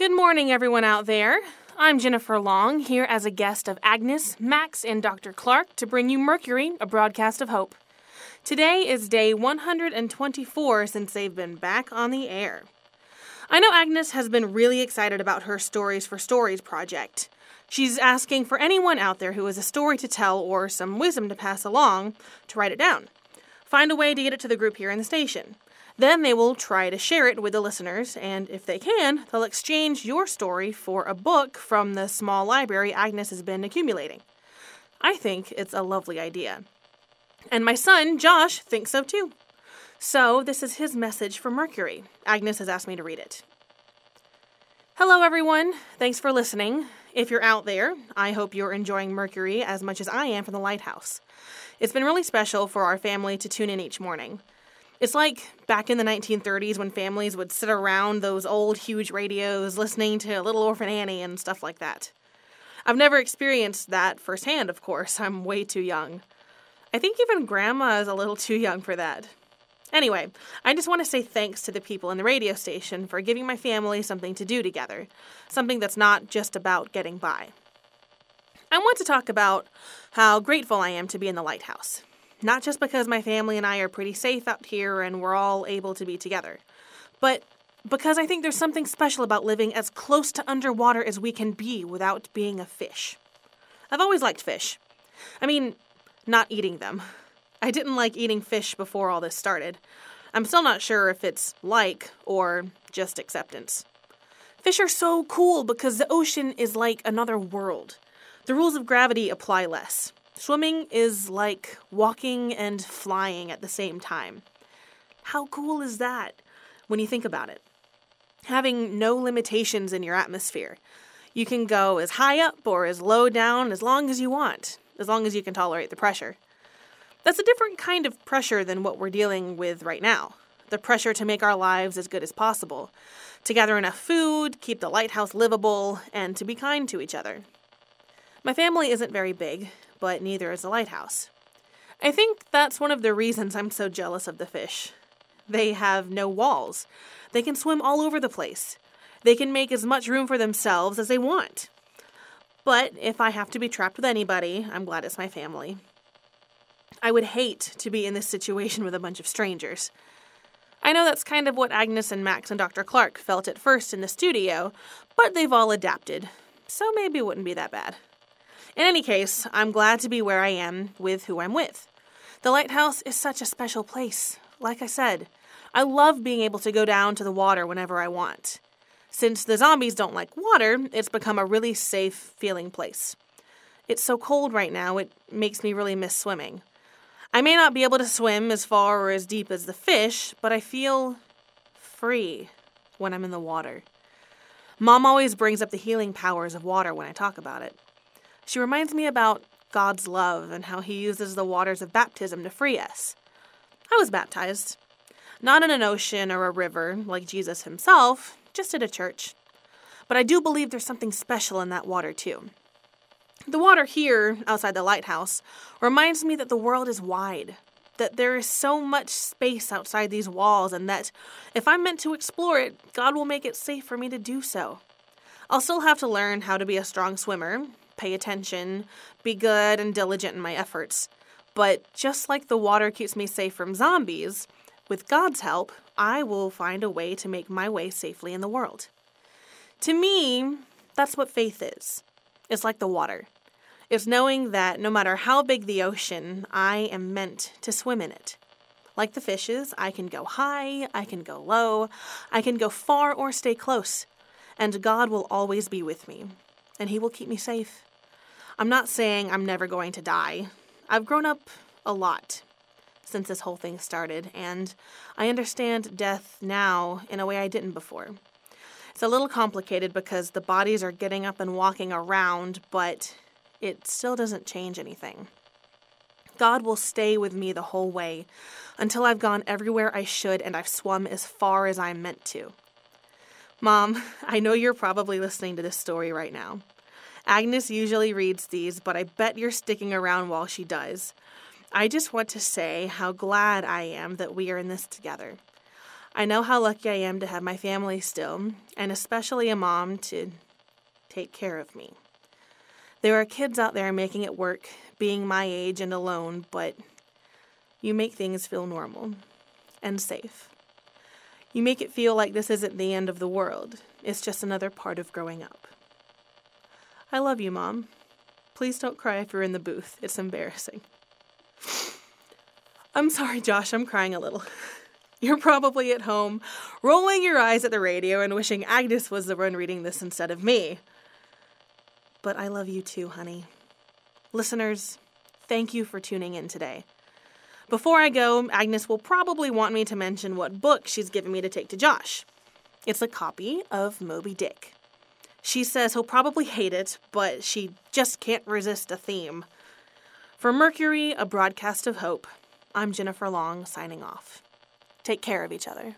Good morning, everyone out there. I'm Jennifer Long, here as a guest of Agnes, Max, and Dr. Clark to bring you Mercury, a broadcast of hope. Today is day 124 since they've been back on the air. I know Agnes has been really excited about her Stories for Stories project. She's asking for anyone out there who has a story to tell or some wisdom to pass along to write it down. Find a way to get it to the group here in the station. Then they will try to share it with the listeners, and if they can, they'll exchange your story for a book from the small library Agnes has been accumulating. I think it's a lovely idea. And my son, Josh, thinks so too. So, this is his message for Mercury. Agnes has asked me to read it. Hello, everyone. Thanks for listening. If you're out there, I hope you're enjoying Mercury as much as I am from the lighthouse. It's been really special for our family to tune in each morning. It's like back in the 1930s when families would sit around those old huge radios listening to Little Orphan Annie and stuff like that. I've never experienced that firsthand, of course. I'm way too young. I think even Grandma is a little too young for that. Anyway, I just want to say thanks to the people in the radio station for giving my family something to do together, something that's not just about getting by. I want to talk about how grateful I am to be in the lighthouse. Not just because my family and I are pretty safe out here and we're all able to be together, but because I think there's something special about living as close to underwater as we can be without being a fish. I've always liked fish. I mean, not eating them. I didn't like eating fish before all this started. I'm still not sure if it's like or just acceptance. Fish are so cool because the ocean is like another world. The rules of gravity apply less. Swimming is like walking and flying at the same time. How cool is that when you think about it? Having no limitations in your atmosphere. You can go as high up or as low down as long as you want, as long as you can tolerate the pressure. That's a different kind of pressure than what we're dealing with right now the pressure to make our lives as good as possible, to gather enough food, keep the lighthouse livable, and to be kind to each other. My family isn't very big, but neither is the lighthouse. I think that's one of the reasons I'm so jealous of the fish. They have no walls. They can swim all over the place. They can make as much room for themselves as they want. But if I have to be trapped with anybody, I'm glad it's my family. I would hate to be in this situation with a bunch of strangers. I know that's kind of what Agnes and Max and Dr. Clark felt at first in the studio, but they've all adapted, so maybe it wouldn't be that bad. In any case, I'm glad to be where I am with who I'm with. The lighthouse is such a special place. Like I said, I love being able to go down to the water whenever I want. Since the zombies don't like water, it's become a really safe feeling place. It's so cold right now, it makes me really miss swimming. I may not be able to swim as far or as deep as the fish, but I feel free when I'm in the water. Mom always brings up the healing powers of water when I talk about it. She reminds me about God's love and how He uses the waters of baptism to free us. I was baptized. Not in an ocean or a river like Jesus himself, just at a church. But I do believe there's something special in that water, too. The water here, outside the lighthouse, reminds me that the world is wide, that there is so much space outside these walls, and that if I'm meant to explore it, God will make it safe for me to do so. I'll still have to learn how to be a strong swimmer, pay attention, be good and diligent in my efforts. But just like the water keeps me safe from zombies, with God's help, I will find a way to make my way safely in the world. To me, that's what faith is. It's like the water. It's knowing that no matter how big the ocean, I am meant to swim in it. Like the fishes, I can go high, I can go low, I can go far or stay close, and God will always be with me, and He will keep me safe. I'm not saying I'm never going to die. I've grown up a lot since this whole thing started, and I understand death now in a way I didn't before. It's a little complicated because the bodies are getting up and walking around, but it still doesn't change anything. God will stay with me the whole way until I've gone everywhere I should and I've swum as far as I'm meant to. Mom, I know you're probably listening to this story right now. Agnes usually reads these, but I bet you're sticking around while she does. I just want to say how glad I am that we are in this together. I know how lucky I am to have my family still, and especially a mom to take care of me. There are kids out there making it work, being my age and alone, but you make things feel normal and safe. You make it feel like this isn't the end of the world, it's just another part of growing up. I love you, Mom. Please don't cry if you're in the booth, it's embarrassing. I'm sorry, Josh, I'm crying a little. You're probably at home, rolling your eyes at the radio and wishing Agnes was the one reading this instead of me. But I love you too, honey. Listeners, thank you for tuning in today. Before I go, Agnes will probably want me to mention what book she's given me to take to Josh. It's a copy of Moby Dick. She says he'll probably hate it, but she just can't resist a theme. For Mercury, a broadcast of hope, I'm Jennifer Long signing off. Take care of each other.